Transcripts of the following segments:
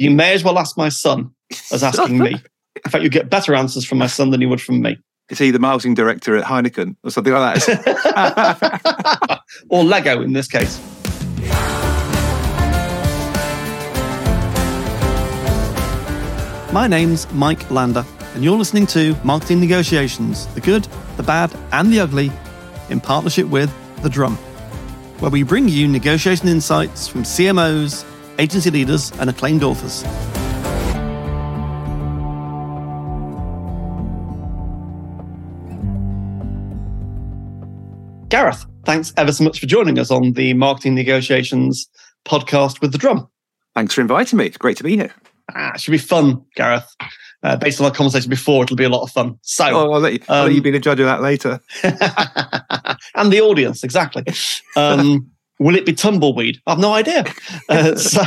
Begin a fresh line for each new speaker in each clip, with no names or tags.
You may as well ask my son as asking me. In fact, you get better answers from my son than you would from me.
Is he the marketing director at Heineken or something like that?
or Lego in this case. My name's Mike Lander, and you're listening to Marketing Negotiations the good, the bad, and the ugly in partnership with The Drum, where we bring you negotiation insights from CMOs, agency leaders, and acclaimed authors. Gareth, thanks ever so much for joining us on the Marketing Negotiations podcast with The Drum.
Thanks for inviting me. It's great to be here.
Ah, it should be fun, Gareth. Uh, based on our conversation before, it'll be a lot of fun. So,
oh, I'll let you, I'll let you um, be the judge of that later.
and the audience, exactly. Um, will it be tumbleweed? I've no idea. Uh, so,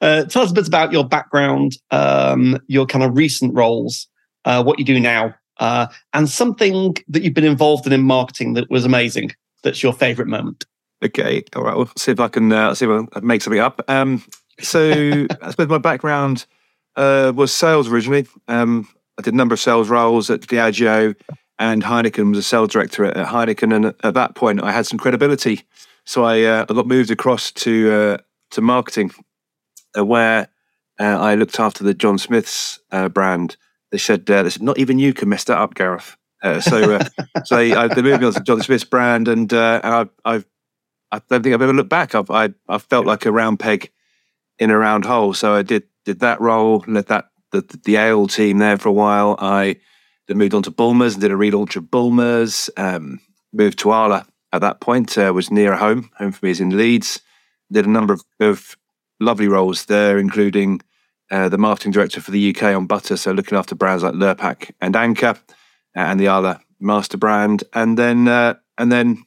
uh, tell us a bit about your background, um, your kind of recent roles, uh, what you do now, uh, and something that you've been involved in in marketing that was amazing. That's your favorite moment.
Okay, all right. We'll see if I can uh, see if I can make something up. Um, so I suppose my background uh, was sales originally. Um, I did a number of sales roles at Diageo and Heineken was a sales director at, Heineken. And at that point, I had some credibility. So I, uh, I got moved across to uh, to marketing, uh, where uh, I looked after the John Smith's uh, brand. They said, they said, not even you can mess that up, Gareth. so so I, they moved me on to John Smith's brand, and, and I've, I've I don't think I've ever looked back. I've I, I felt like a round peg in a round hole. So I did did that role, led that the, the ale team there for a while. I then moved on to Bulmers and did a relaunch of Bulmers. Um, moved to Arla at that point, uh, was near home. Home for me is in Leeds. Did a number of, of lovely roles there, including uh, the marketing director for the UK on butter, so looking after brands like Lurpak and Anchor, uh, and the Arla master brand, and then uh, and then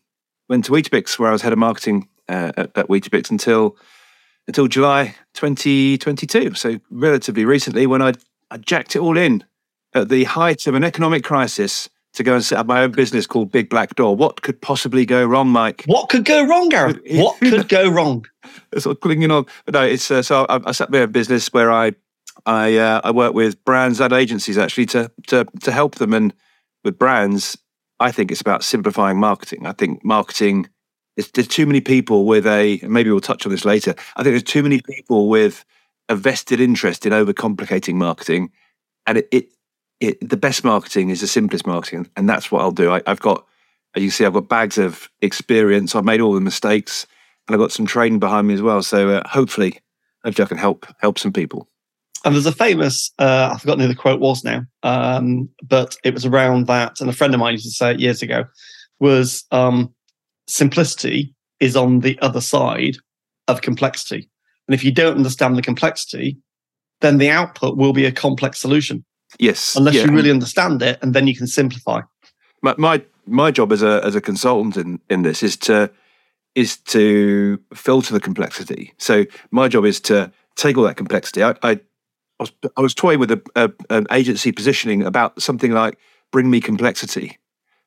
went to Weetabix, where I was head of marketing uh, at, at Weetabix until until July 2022. So relatively recently, when I, I jacked it all in at the height of an economic crisis to go and set up my own business called Big Black Door. What could possibly go wrong, Mike?
What could go wrong, Gareth? What could go wrong?
sort of clinging on. But no, it's uh, so I, I set up my own business where I I uh, I work with brands and agencies actually to to to help them. And with brands, I think it's about simplifying marketing. I think marketing there's too many people with a, maybe we'll touch on this later. I think there's too many people with a vested interest in overcomplicating marketing. And it, it, it the best marketing is the simplest marketing. And that's what I'll do. I, I've got, as you see, I've got bags of experience. I've made all the mistakes and I've got some training behind me as well. So uh, hopefully, hopefully I can help, help some people.
And there's a famous, uh, I've forgotten who the quote was now, um, but it was around that. And a friend of mine used to say it years ago was, um, simplicity is on the other side of complexity. And if you don't understand the complexity, then the output will be a complex solution.
Yes.
Unless yeah. you really understand it and then you can simplify.
My my, my job as a as a consultant in, in this is to is to filter the complexity. So my job is to take all that complexity. I I, I was, I was toying with a, a, an agency positioning about something like bring me complexity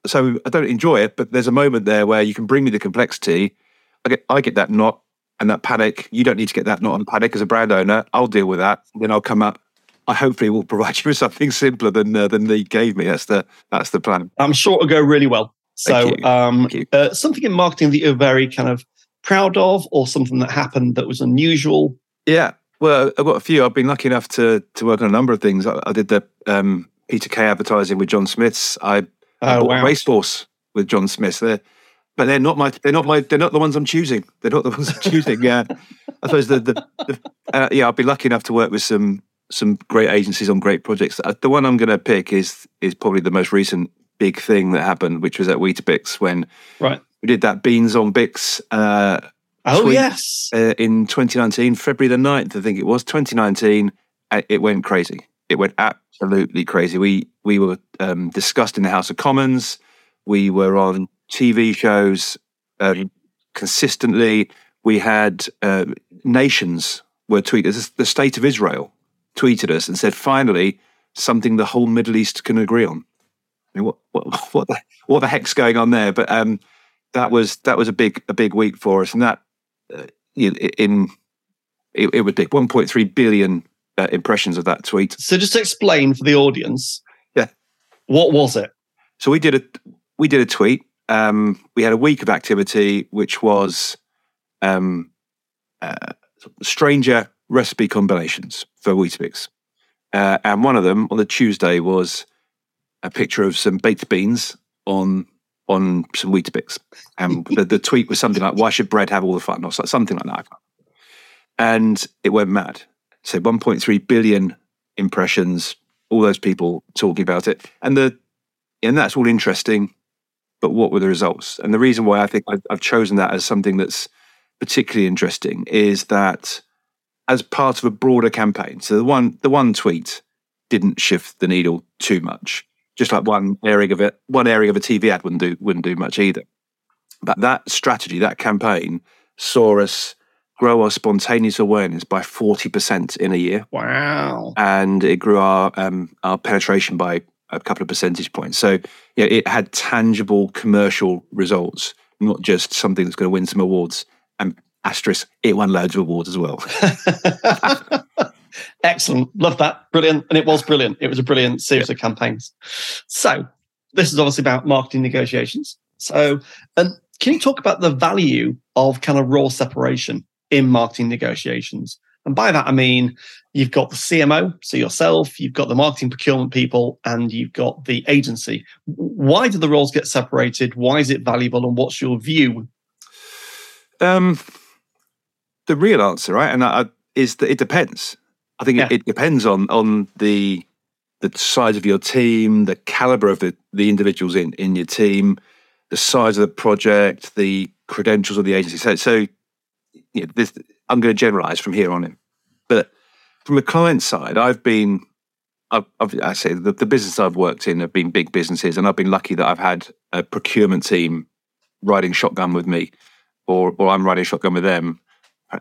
so I don't enjoy it, but there's a moment there where you can bring me the complexity. I get, I get that knot and that panic. You don't need to get that knot and panic as a brand owner. I'll deal with that. Then I'll come up. I hopefully will provide you with something simpler than uh, than they gave me. That's the that's the plan.
I'm sure it'll go really well. So, um, uh, something in marketing that you're very kind of proud of, or something that happened that was unusual.
Yeah, well, I've got a few. I've been lucky enough to to work on a number of things. I, I did the um, Peter Kay advertising with John Smith's. I
Oh, wow.
Racehorse with John Smith. They're, but they're not my. They're not my. They're not the ones I'm choosing. They're not the ones I'm choosing. Yeah, I suppose the the, the uh, yeah. I'll be lucky enough to work with some some great agencies on great projects. Uh, the one I'm going to pick is is probably the most recent big thing that happened, which was at Weetabix when
right
we did that beans on Bix. Uh,
oh tweet, yes,
uh, in 2019, February the 9th, I think it was 2019. Uh, it went crazy. It went absolutely crazy. We we were um, discussed in the House of Commons. We were on TV shows um, consistently. We had uh, nations were tweeted. The state of Israel tweeted us and said, "Finally, something the whole Middle East can agree on." I mean, what what what the, what the heck's going on there? But um, that was that was a big a big week for us, and that uh, in it, it was big 1.3 billion uh, impressions of that tweet.
So just to explain for the audience,
Yeah.
what was it?
So we did a we did a tweet. Um, we had a week of activity, which was um, uh, stranger recipe combinations for Weetabix, uh, and one of them on the Tuesday was a picture of some baked beans on on some Weetabix, and the, the tweet was something like, "Why should bread have all the fun?" or something like that, and it went mad. So 1.3 billion impressions, all those people talking about it, and the and that's all interesting. But what were the results? And the reason why I think I've, I've chosen that as something that's particularly interesting is that as part of a broader campaign. So the one the one tweet didn't shift the needle too much. Just like one area of it, one area of a TV ad wouldn't do wouldn't do much either. But that strategy, that campaign, saw us grow our spontaneous awareness by forty percent in a year
Wow.
and it grew our um, our penetration by a couple of percentage points. So yeah, it had tangible commercial results, not just something that's going to win some awards. And asterisk, it won loads of awards as well.
Excellent. Love that. Brilliant. And it was brilliant. It was a brilliant series of campaigns. So this is obviously about marketing negotiations. So um, can you talk about the value of kind of raw separation in marketing negotiations? And by that, I mean, you've got the CMO, so yourself, you've got the marketing procurement people, and you've got the agency. Why do the roles get separated? Why is it valuable? And what's your view?
Um, the real answer, right, and I, is that it depends. I think
Yeah.
it, it depends on on the the size of your team, the caliber of the the individuals in in your team, the size of the project, the credentials of the agency. So, so you know, this, I'm going to generalize from here on in. But from the client side, I've been, I've, I've, I say the, the business I've worked in have been big businesses, and I've been lucky that I've had a procurement team riding shotgun with me, or or I'm riding shotgun with them.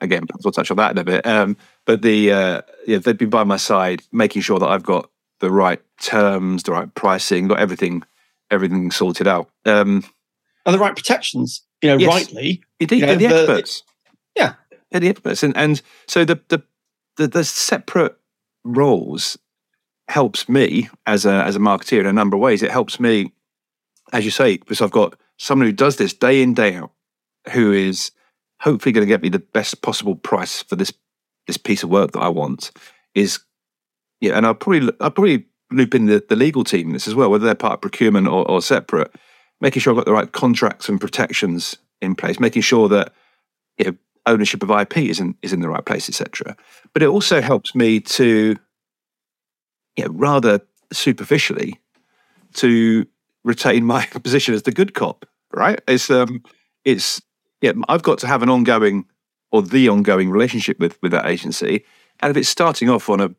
Again, perhaps we'll touch on that in a bit. Um, but the uh, yeah, they've been by my side, making sure that I've got the right terms, the right pricing, got everything everything sorted out. Um,
And the right protections, you know,
Yes.
rightly.
Indeed,
Yeah,
they're the
the-
experts.
Yeah.
they're the experts, and and so the the the, the separate roles helps me as a as a marketeer in a number of ways. It helps me, as you say, because I've got someone who does this day in day out, who is hopefully going to get me the best possible price for this this piece of work that I want. Is yeah, and I'll probably I'll probably loop in the, the legal team in this as well, whether they're part of procurement or, or separate, making sure I've got the right contracts and protections in place, making sure that you know, ownership of IP is in, is in the right place, etc. But it also helps me to, you know, rather superficially, to retain my position as the good cop. Right? It's um, it's yeah. I've got to have an ongoing or the ongoing relationship with with that agency, and if it's starting off on a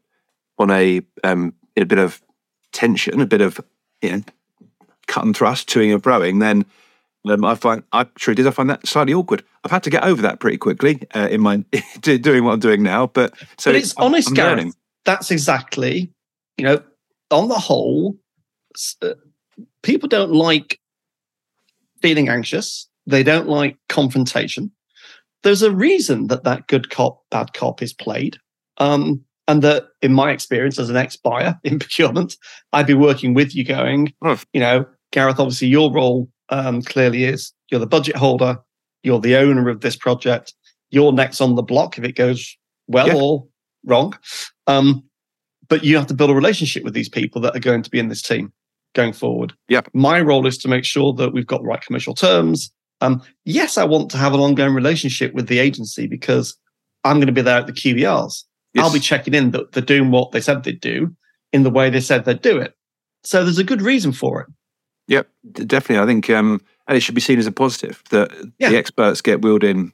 on a um, a bit of tension, a bit of you know, cut and thrust, toing and froing, then um, I find I truly did. I find that slightly awkward. I've had to get over that pretty quickly uh, in my doing what I'm doing now. But so
but it's honest,
I'm
Gareth.
learning.
That's exactly, you know, on the whole, uh, people don't like feeling anxious. They don't like confrontation. There's a reason that that good cop, bad cop is played. Um, and that, in my experience as an ex buyer in procurement, I'd be working with you going,
Oh.
you know, Gareth, obviously your role um, clearly is you're the budget holder, you're the owner of this project, you're next on the block if it goes well
Yeah.
or wrong. Um, but you have to build a relationship with these people that are going to be in this team going forward.
Yeah.
My role is to make sure that we've got the right commercial terms. Um, yes, I want to have an ongoing relationship with the agency because I'm going to be there at the QBRs. I'll be checking in that they're doing what they said they'd do in the way they said they'd do it. So there's a good reason for it.
Yep, definitely. I think, um, and it should be seen as a positive that
Yeah.
the experts get wheeled in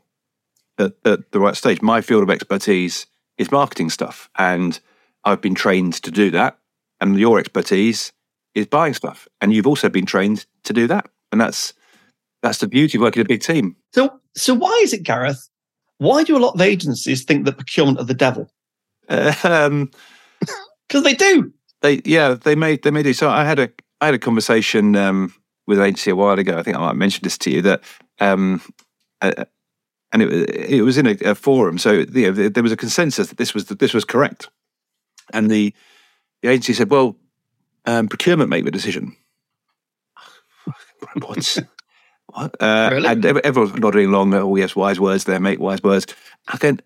at, at the right stage. My field of expertise is marketing stuff, and I've been trained to do that. And your expertise is buying stuff, and you've also been trained to do that. And that's that's the beauty of working in a big team.
So, so why is it, Gareth? Why do a lot of agencies think that procurement are the devil?
Uh, um,
Because they do.
they yeah they made they made it so i had a i had a conversation um with an agency a while ago i think i might have mentioned this to you that um uh, and it it was in a, a forum, so you know, there was a consensus that this was this was correct, and the the agency said, "Well, um, procurement make the decision." what? What? Uh,
Really?
And everyone's nodding along. Oh yes, wise words there, mate. Wise words. I go,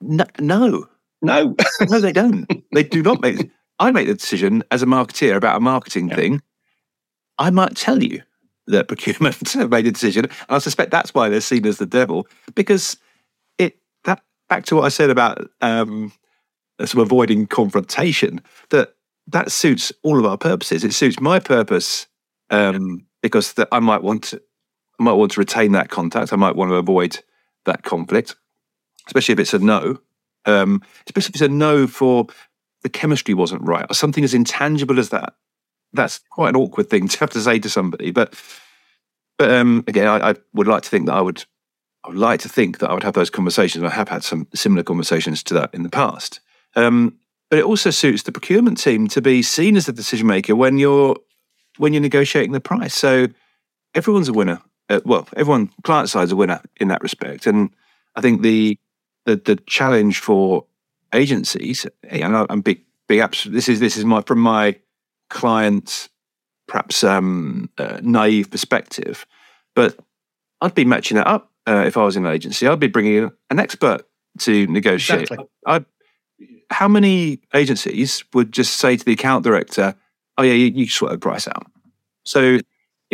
no, no,
No.
no, they don't. they do not make. I make the decision as a marketeer about a marketing
Yeah.
thing. I might tell you that procurement have made a decision, and I suspect that's why they're seen as the devil because it that back to what I said about um, sort of avoiding confrontation. That that suits all of our purposes. It suits my purpose um, because that I might want might want to retain that contact. I might want to avoid that conflict, especially if it's a no. Um, especially if it's a no for the chemistry wasn't right or something as intangible as that. That's quite an awkward thing to have to say to somebody. But but um, again, I, I would like to think that I would I would like to think that I would have those conversations. I have had some similar conversations to that in the past. Um, but it also suits the procurement team to be seen as the decision maker when you're when you're negotiating the price. So everyone's a winner. Uh, well, everyone client side's a winner in that respect. And I think the the, the challenge for agencies, and I'm big big abs- This is this is my from my client's perhaps um, uh, naive perspective, but I'd be matching that up uh, if I was in an agency. I'd be bringing an expert to negotiate.
Exactly.
I, how many agencies would just say to the account director, "Oh yeah, you, you sort the price out"? So,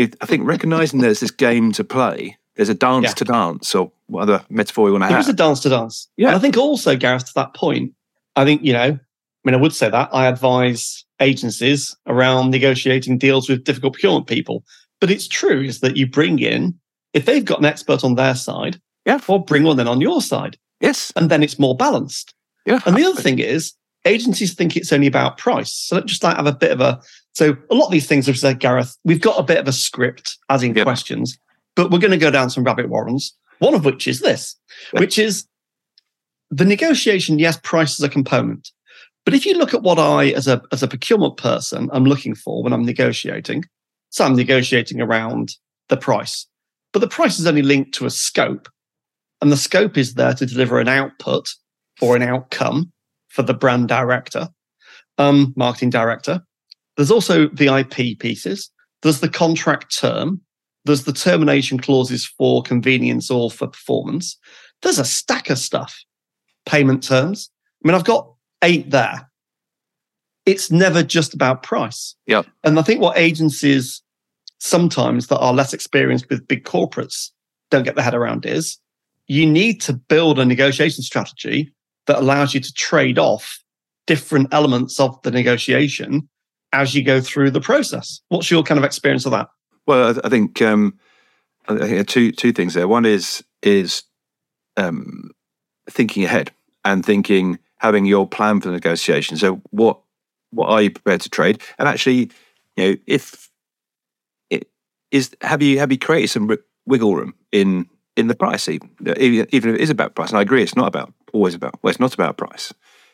if, I think recognizing there's this game to play, there's a dance
Yeah.
to dance, or what other metaphor you want to
There
have.
is a dance to dance.
Yeah.
And I think also, Gareth, to that point, I think, you know, I mean, I would say that I advise agencies around negotiating deals with difficult procurement people. But it's true is that you bring in, if they've got an expert on their side,
Yeah.
or bring one in on your side,
yes,
and then it's more balanced.
yeah,
And the other thing is, agencies think it's only about price. So let's just like have a bit of a. So a lot of these things, as said Gareth, we've got a bit of a script, as in
Yep.
questions, but we're going to go down some rabbit warrens. One of which is this, which is the negotiation. Yes, price is a component, but if you look at what I, as a as a procurement person, I'm looking for when I'm negotiating, so I'm negotiating around the price, but the price is only linked to a scope, and the scope is there to deliver an output or an outcome for the brand director, um, marketing director. There's also the IP pieces. There's the contract term. There's the termination clauses for convenience or for performance. There's a stack of stuff. Payment terms. I mean, I've got eight there. It's never just about price.
Yep.
And I think what agencies sometimes that are less experienced with big corporates don't get their head around is you need to build a negotiation strategy that allows you to trade off different elements of the negotiation as you go through the process. What's your kind of experience of that?
Well, I, think um, two two things there. One is is um, thinking ahead and thinking having your plan for the negotiation. So what what are you prepared to trade? And actually, you know, if it is have you have you created some wiggle room in in the price even even even if it is about price. And I agree, it's not about always about well, it's not about price.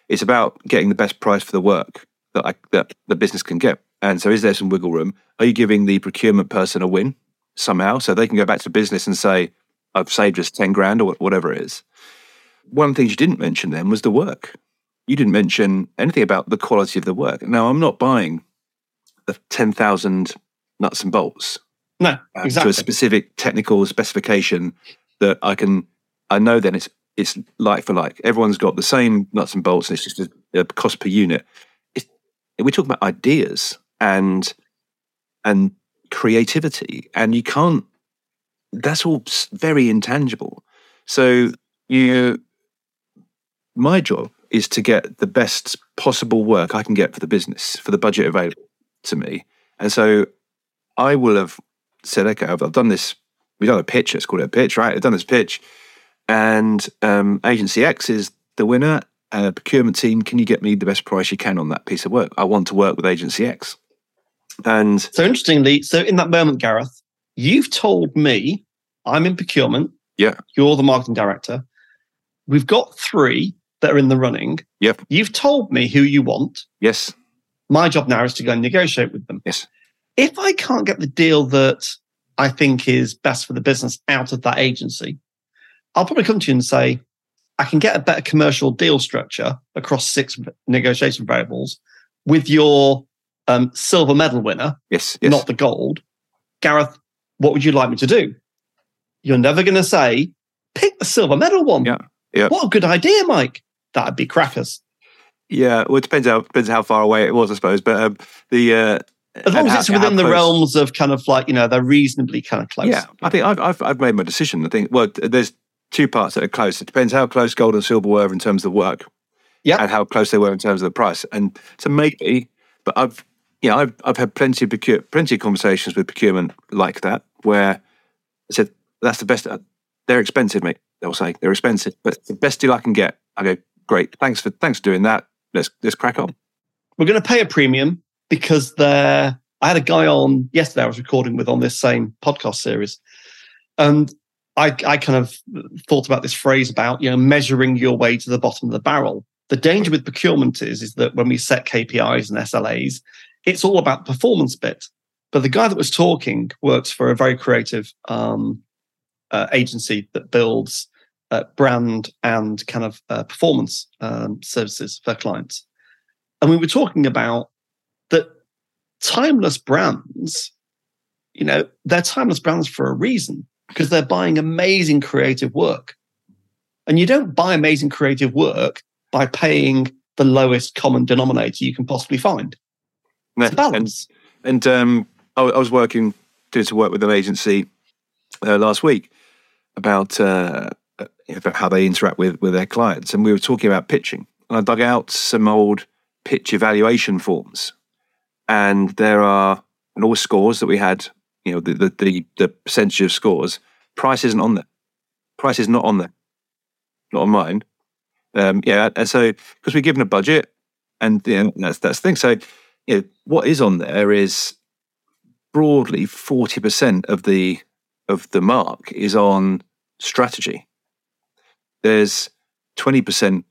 It's about getting the best price for the work that I, that the business can get. And so, is there some wiggle room? Are you giving the procurement person a win somehow, so they can go back to the business and say, "I've saved us ten grand" or whatever it is? One of the things you didn't mention then was the work. You didn't mention anything about the quality of the work. Now, I'm not buying the ten thousand nuts and bolts
No,
uh, to a specific technical specification that I can. I know then it's it's like for like. Everyone's got the same nuts and bolts, and it's just a, a cost per unit. We're talking about ideas and and creativity, and you can't. That's all very intangible. So you, my job is to get the best possible work I can get for the business for the budget available to me, and so I will have said, okay, I've, I've done this. We've done a pitch. Let's call it a pitch, right? I've done this pitch, and um, agency X is the winner. Uh, procurement team, can you get me the best price you can on that piece of work? I want to work with agency X, and
So interestingly, so in that moment, Gareth, you've told me I'm in procurement.
Yeah.
You're the marketing director. We've got three that are in the running.
Yep.
You've told me who you want.
yes,
My job now is to go and negotiate with them.
Yes.
If I can't get the deal that I think is best for the business out of that agency, I'll probably come to you and say, I can get a better commercial deal structure across six negotiation variables with your um, silver medal winner,
Yes, yes.
not the gold. Gareth, what would you like me to do? You're never going to say, pick the silver medal one.
Yeah, yeah.
What a good idea, Mike. That'd be crackers.
yeah, well, it depends how depends how far away it was, I suppose. But um, the uh,
As long as
how-
it's within the
close-
realms of kind of like, you know, they're reasonably kind of close.
Yeah, I think I've, I've I've made my decision. I think well, there's two parts that are close. It depends how close gold and silver were in terms of the work,
Yeah.
and how close they were in terms of the price. And so maybe, but I've yeah, I've I've had plenty of procure, plenty of conversations with procurement like that where I said that's the best. Uh, they're expensive, mate. They'll say they're expensive, but it's the best deal I can get. I go great. Thanks for thanks for doing that. Let's let's crack on.
We're going to pay a premium because they're. I had a guy on yesterday I was recording with on this same podcast series. And I, I kind of thought about this phrase about, you know, measuring your way to the bottom of the barrel. The danger with procurement is, is that when we set KPIs and SLAs, it's all about the performance bit. But the guy that was talking works for a very creative um, uh, agency that builds uh, brand and kind of uh, performance um, services for clients. And we were talking about that timeless brands, you know, they're timeless brands for a reason because they're buying amazing creative work. And you don't buy amazing creative work by paying the lowest common denominator you can possibly find. It's a
And-
balance.
And um, I, I was working, doing some work with an agency uh, last week about, uh, uh, about how they interact with, with their clients. And we were talking about pitching. And I dug out some old pitch evaluation forms. And there are and all scores that we had, you know, the, the, the, the percentage of scores. Price isn't on there. Price is not on there. Not on mine. Um, yeah. And so, because we're given a budget, and you know, that's, that's the thing. So, you know, what is on there is broadly 40% of the of the mark is on strategy. There's 20%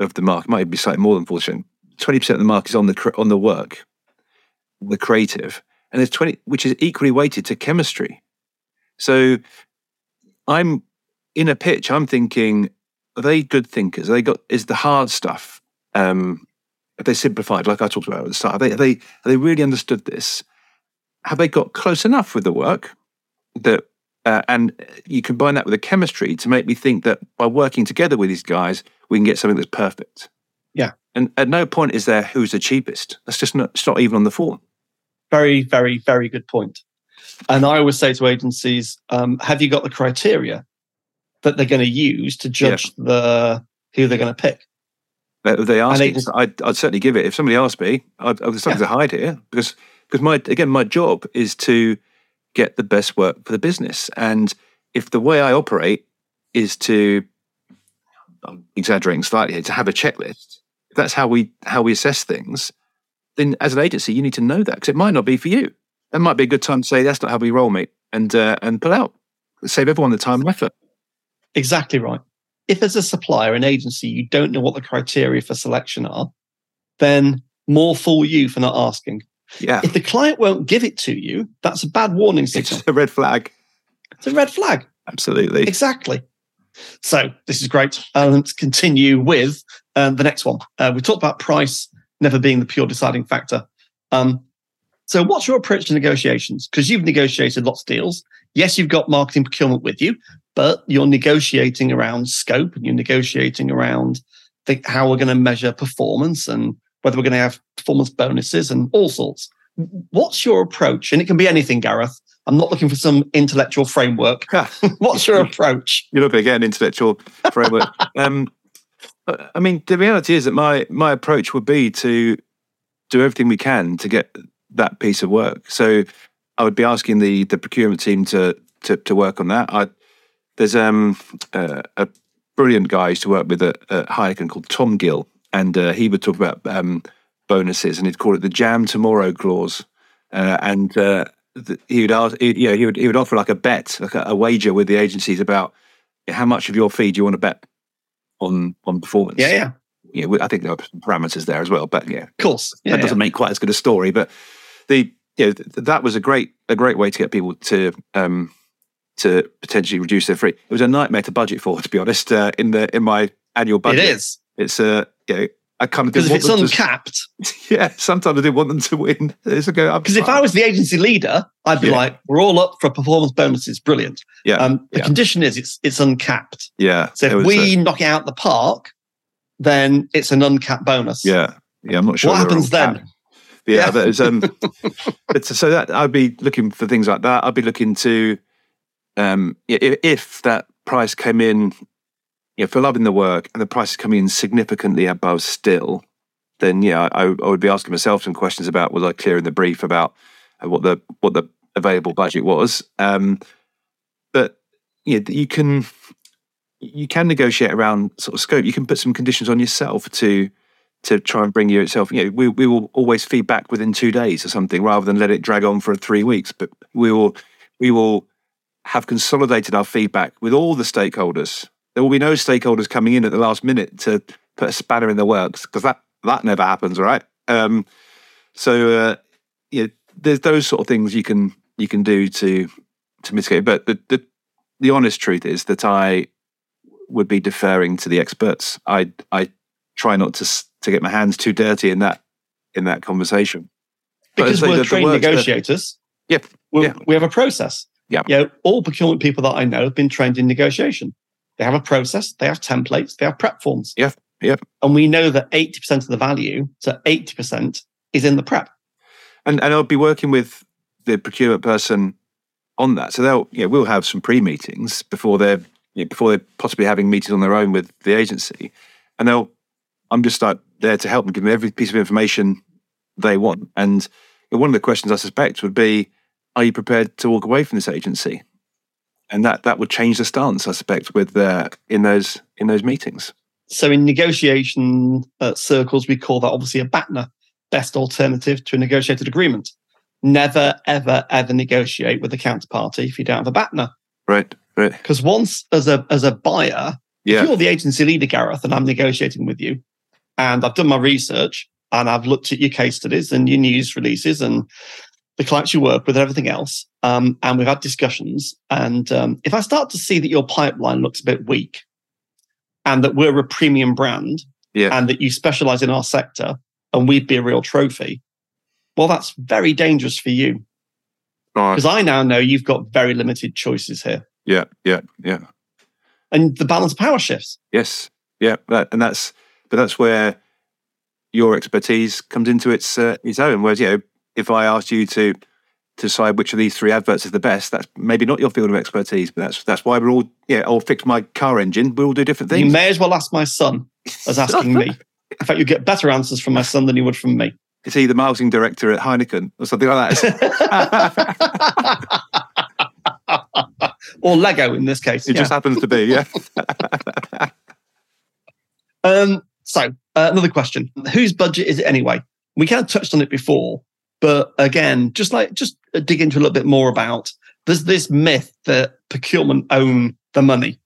of the mark, might be slightly more than 40%. 20% of the mark is on the on the work, the creative, and there's 20 which is equally weighted to chemistry. So I'm in a pitch, I'm thinking, are they good thinkers? Are they got is the hard stuff um have they simplified, like I talked about at the start? Have they, have they, have they really understood this? Have they got close enough with the work that, uh, and you combine that with the chemistry to make me think that by working together with these guys, we can get something that's perfect.
Yeah.
And at no point is there who's the cheapest. That's just not, it's not even on the form.
Very, very, very good point. And I always say to agencies, um, have you got the criteria that they're going to use to judge the who they're going to pick?
If they ask me, I'd, I'd certainly give it. If somebody asked me, I'd, there's something to hide here because because my again my job is to get the best work for the business, and if the way I operate is to I'm exaggerating slightly to have a checklist, if that's how we how we assess things, then as an agency you need to know that because it might not be for you. That might be a good time to say that's not how we roll, mate, and uh, and pull out. Save everyone the time and effort.
Exactly right. If as a supplier, an agency, you don't know what the criteria for selection are, then more fool you for not asking.
Yeah,
If the client won't give it to you, that's a bad warning signal.
it's a red flag.
It's a red flag.
Absolutely.
Exactly. So this is great. Uh, let's continue with um, the next one. Uh, we talked about price never being the pure deciding factor. Um, so what's your approach to negotiations? Because you've negotiated lots of deals. Yes, you've got marketing procurement with you, but you're negotiating around scope and you're negotiating around the, how we're going to measure performance and whether we're going to have performance bonuses and all sorts. What's your approach? And it can be anything, Gareth. I'm not looking for some intellectual framework. What's your approach?
You're not going to get an intellectual framework. um, I mean, the reality is that my my approach would be to do everything we can to get that piece of work. So I would be asking the the procurement team to to, to work on that. I, there's um, uh, a brilliant guy I used to work with at, at Heineken called Tom Gill, and uh, he would talk about um, bonuses, and he'd call it the "Jam Tomorrow" clause, uh, and uh, th- he would ask, he, you know, he would he would offer like a bet, like a, a wager with the agencies about how much of your fee do you want to bet on on performance?
Yeah, yeah,
yeah. I think there are parameters there as well, but yeah,
of course. Yeah,
that
yeah.
doesn't make quite as good a story. But the you know th- that was a great a great way to get people to um to potentially reduce their free. It was a nightmare to budget for, to be honest. Uh, in the in my annual budget,
It is
It's a you know, I kind of
because if it's uncapped.
to, yeah. Sometimes I didn't want them to win. A.
Because if I was the agency leader, I'd be
Yeah.
like, "We're all up for performance bonuses. Brilliant."
yeah,
Um, the
yeah.
condition is it's it's uncapped.
yeah,
So if we
uh,
knock it out the park, then it's an uncapped bonus.
yeah, yeah, I'm not sure
What happens then?
capped. Yeah,
Yeah.
but it's um, so that I'd be looking for things like that. I'd be looking to, um, if, if that price came in, you know, for loving the work and the price is coming in significantly above still, then yeah, I, I would be asking myself some questions about was I clear in the brief about uh, what the what the available budget was. Um, but yeah, you can you can negotiate around sort of scope. You can put some conditions on yourself to to try and bring you itself. You know, we we will always feed back within two days or something, rather than let it drag on for three weeks. But we will we will have consolidated our feedback with all the stakeholders. There will be no stakeholders coming in at the last minute to put a spanner in the works because that that never happens, right? Um, so uh, yeah, there's those sort of things you can you can do to to mitigate. But the the, the honest truth is that I would be deferring to the experts. I I try not to to get my hands too dirty in that in that conversation.
Because
as I say,
we're
the-
trained
the-
negotiators.
Yep,
we
yeah.
we have a process.
Yeah.
You know, all procurement people that I know have been trained in negotiation. They have a process, they have templates, they have prep forms.
Yep, yep.
And we know that 80% of the value, so 80% is in the prep.
and and I'll be working with the procurement person on that. So they'll yeah we'll have some pre meetings before they're you know, before they're possibly having meetings on their own with the agency, and they'll I'm just like there to help them give them every piece of information they want. And one of the questions I suspect would be, are you prepared to walk away from this agency? And that that would change the stance, I suspect, with uh, in those in those meetings.
So in negotiation uh, circles, we call that obviously a BATNA, best alternative to a negotiated agreement. Never, ever, ever negotiate with the counterparty if you don't have a BATNA.
Right, right,
Because once, as a as a buyer,
yeah,
if you're the agency leader, Gareth, and I'm negotiating with you, and I've done my research and I've looked at your case studies and your news releases and the clients you work with and everything else, um, and we've had discussions. And um, if I start to see that your pipeline looks a bit weak, and that we're a premium brand,
Yeah.
and that you specialize in our sector, and we'd be a real trophy, well, that's very dangerous for you
All right.
because I now know you've got very limited choices here,
yeah, yeah, yeah.
and the balance of power shifts.
Yes, yeah, that, and that's but that's where your expertise comes into its uh, its own. Whereas, you know, if I asked you to decide which of these three adverts is the best, that's maybe not your field of expertise. But that's that's why we're all yeah. I'll fix my car engine. We all do different things.
You may as well ask my son as asking me. In fact, you get better answers from my son than you would from me.
Is he the marketing director at Heineken or something like that?
or Lego in this case.
it
yeah.
just happens to be. Yeah.
Um, so uh, another question: Whose budget is it anyway? We kind of touched on it before, but again, just like just dig into a little bit more about. There's this myth that procurement own the money.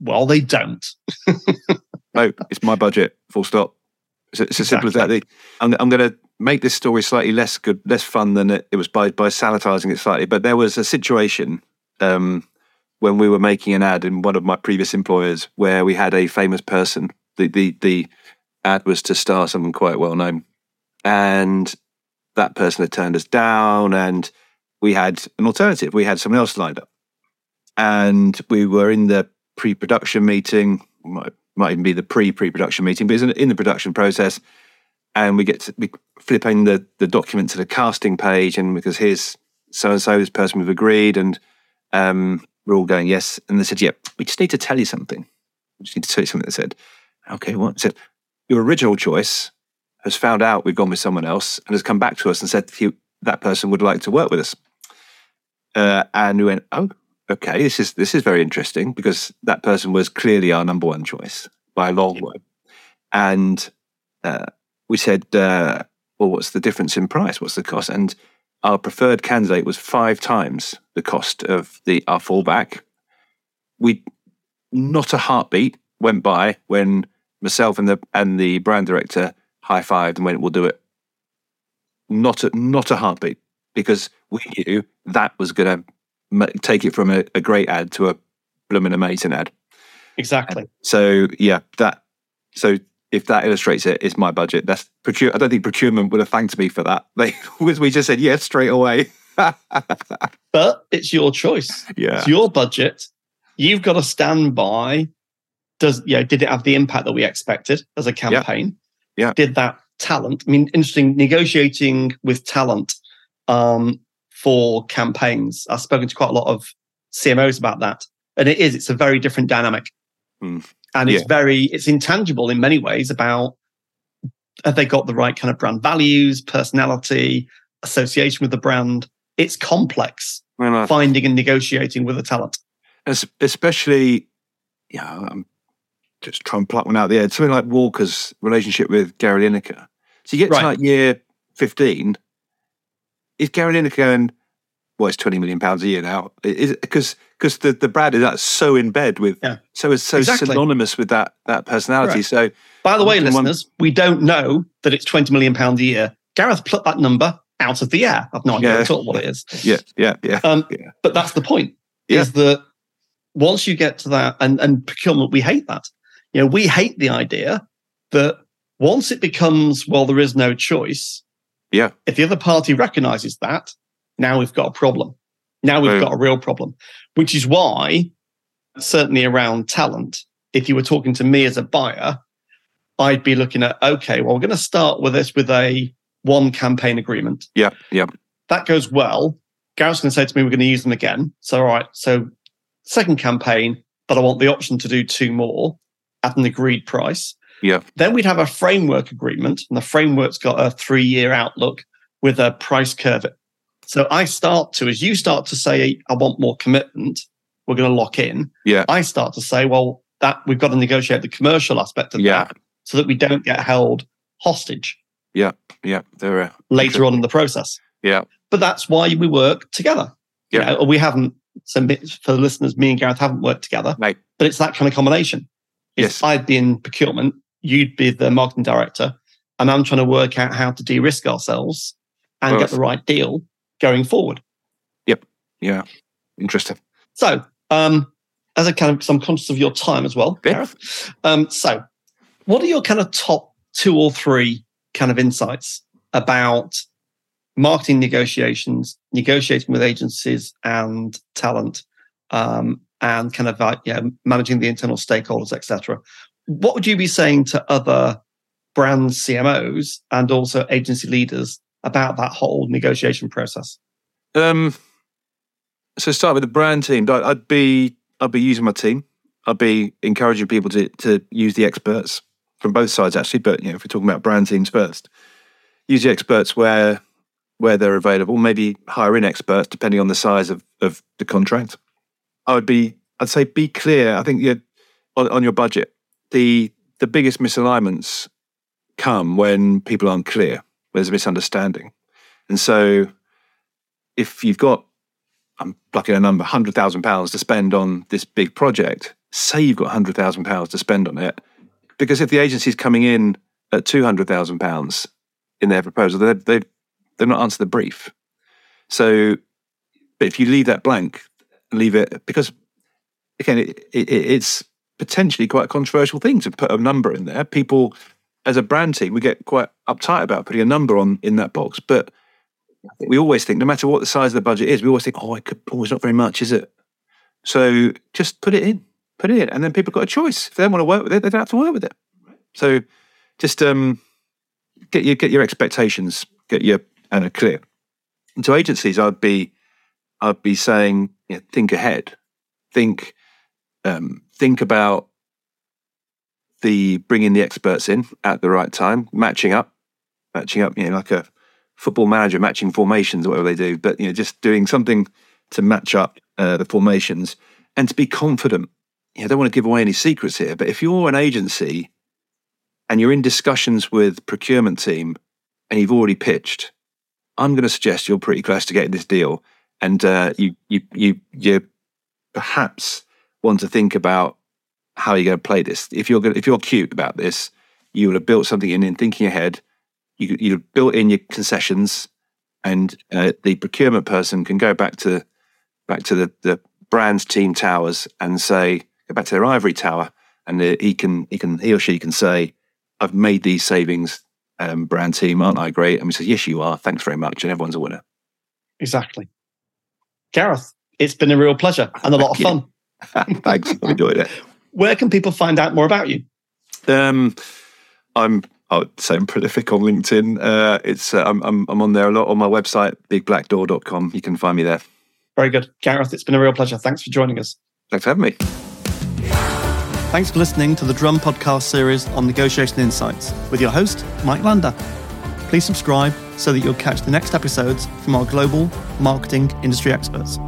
Well, they don't.
no, it's my budget. Full stop. It's, it's as simple as that. I'm, I'm going to make this story slightly less good, less fun than it, it was by by sanitizing it slightly. But there was a situation um, when we were making an ad in one of my previous employers where we had a famous person. The the the ad was to star someone quite well known, and that person had turned us down, and we had an alternative. We had someone else lined up, and we were in the pre-production meeting. Might, might even be the pre-pre-production meeting, but it's in, the production process, and we get to we flipping the the document to the casting page, and because here's so and so, this person we've agreed, and um, we're all going yes, and they said, "Yeah, we just need to tell you something. We just need to tell you something." They said, "Okay, what?" I said, "Your original choice has found out we've gone with someone else, and has come back to us and said he, that person would like to work with us." Uh, and we went, "Oh, okay, this is this is very interesting because that person was clearly our number one choice by a long way." And uh, we said, uh, "Well, what's the difference in price? What's the cost?" And our preferred candidate was five times the cost of the our fallback. We not a heartbeat went by when myself and the and the brand director high fived and went, "We'll do it." Not a not a heartbeat because we knew that was going to take it from a, a great ad to a blooming amazing ad.
Exactly.
So yeah, that so if that illustrates it, it's my budget. That's procure. I don't think procurement would have thanked me for that. They we just said yes straight away.
But it's your choice.
yeah,
It's your budget. You've got to stand by. Does yeah? did it have the impact that we expected as a campaign?
Yeah.
Did that talent? I mean, interesting negotiating with talent um, for campaigns. I've spoken to quite a lot of CMOs about that, and it is. It's a very different dynamic,
Hmm.
and it's
Yeah.
very it's intangible in many ways about have they got the right kind of brand values, personality, association with the brand. It's complex
Well,
finding and negotiating with a talent.
es- especially yeah. I'm just try and pluck one out of the air. Something like Walker's relationship with Gary Lineker. So you get
Right.
to like year fifteen. Is Gary Lineker going? Well, it's twenty million pounds a year now. Is because because the the brand is that so in bed with
Yeah.
so it's so
Exactly.
synonymous with that that personality.
Correct.
So
By the way,
Often one-
listeners, we don't know that it's twenty million pounds a year. Gareth plucked that number out of the air. I've no idea
Yeah.
at all what it is.
yeah, yeah, yeah.
Um,
Yeah.
But that's the point. Is that once you get to that, and, and procurement, we hate that. You know, we hate the idea that once it becomes well, there is no choice.
Yeah.
If the other party recognizes that, now we've got a problem. Now we've got a real problem, which is why, certainly around talent, if you were talking to me as a buyer, I'd be looking at okay, well, we're going to start with this with a one campaign agreement
Yeah, yeah,
that goes well, Gareth's going to say to me, we're going to use them again. So, all right. So, second campaign, but I want the option to do two more at an agreed price.
Yeah.
Then we'd have a framework agreement, and the framework's got a three year outlook with a price curve. So, I start to, as you start to say, I want more commitment, we're going to lock in.
Yeah.
I start to say, well, that we've got to negotiate the commercial aspect of
Yeah.
that so that we don't get held hostage
yeah. They're uh,
later on in the process.
Yeah.
But that's why we work together. You
Yeah.
know, we haven't, so for the listeners, me and Gareth haven't worked together,
Right.
but it's that kind of combination.
Yes.
If I'd be in procurement, you'd be the marketing director, and I'm trying to work out how to de risk ourselves and
Well,
get the right deal going forward. Yep.
Yeah. Interesting.
So, um, as a kind of, 'cause I'm conscious of your time as well,
Yeah.
Gareth. Um, so, what are your kind of top two or three kind of insights about marketing negotiations, negotiating with agencies and talent, um, and kind of managing the internal stakeholders, etc. What would you be saying to other brand CMOs and also agency leaders about that whole negotiation process?
Um, so start with the brand team. I'd be I'd be using my team. I'd be encouraging people to to use the experts from both sides actually. But you know, if we're talking about brand teams first, use the experts where where they're available. Maybe hire in experts depending on the size of of the contract. I would be I'd say be clear. I think you on, on your budget. The the biggest misalignments come when people aren't clear. There's a misunderstanding, and so if you've got I'm plucking a number, hundred thousand pounds to spend on this big project. Say you've got hundred thousand pounds to spend on it, because if the agency's coming in at two hundred thousand pounds in their proposal, they they they've not answered the brief. So, but if you leave that blank, leave it because again, it, it, it's potentially quite a controversial thing to put a number in there. People, as a brand team, we get quite uptight about putting a number on in that box, but we always think, no matter what the size of the budget is, we always think, oh, could, oh, it's not very much, is it? So just put it in, put it in, and then people got a choice. If they don't want to work with it, they don't have to work with it. So just um, get your get your expectations, get your and a clear. And to agencies, I'd be I'd be saying, you know, think ahead, think um, think about the bringing the experts in at the right time, matching up, matching up, you know, like a football manager matching formations or whatever they do, but you know, just doing something to match up uh, the formations and to be confident. You know, I don't want to give away any secrets here, but if you're an agency and you're in discussions with procurement team and you've already pitched, I'm going to suggest you're pretty close to getting this deal, and uh, you you you you perhaps want to think about how you're going to play this. If you're going, if you're cute about this, you will have built something in in thinking ahead you you built in your concessions, and uh, the procurement person can go back to back to the, the team towers and say, go back to their ivory tower, and uh, he can he can he or she can say, I've made these savings, um, brand team, aren't I great? And we say, yes, you are. Thanks very much, and everyone's a winner.
Exactly. Gareth, it's been a real pleasure and a lot of fun.
Thanks, I enjoyed it.
Where can people find out more about you?
Um, I'm I would say I'm prolific on LinkedIn. Uh, it's uh, I'm, I'm I'm on there a lot on my website bigblackdoor.com. You can find me there.
Very good, Gareth. It's been a real pleasure. Thanks for joining us.
Thanks for having me.
Thanks for listening to the Drum podcast series on negotiation insights with your host Mike Lander. Please subscribe so that you'll catch the next episodes from our global marketing industry experts.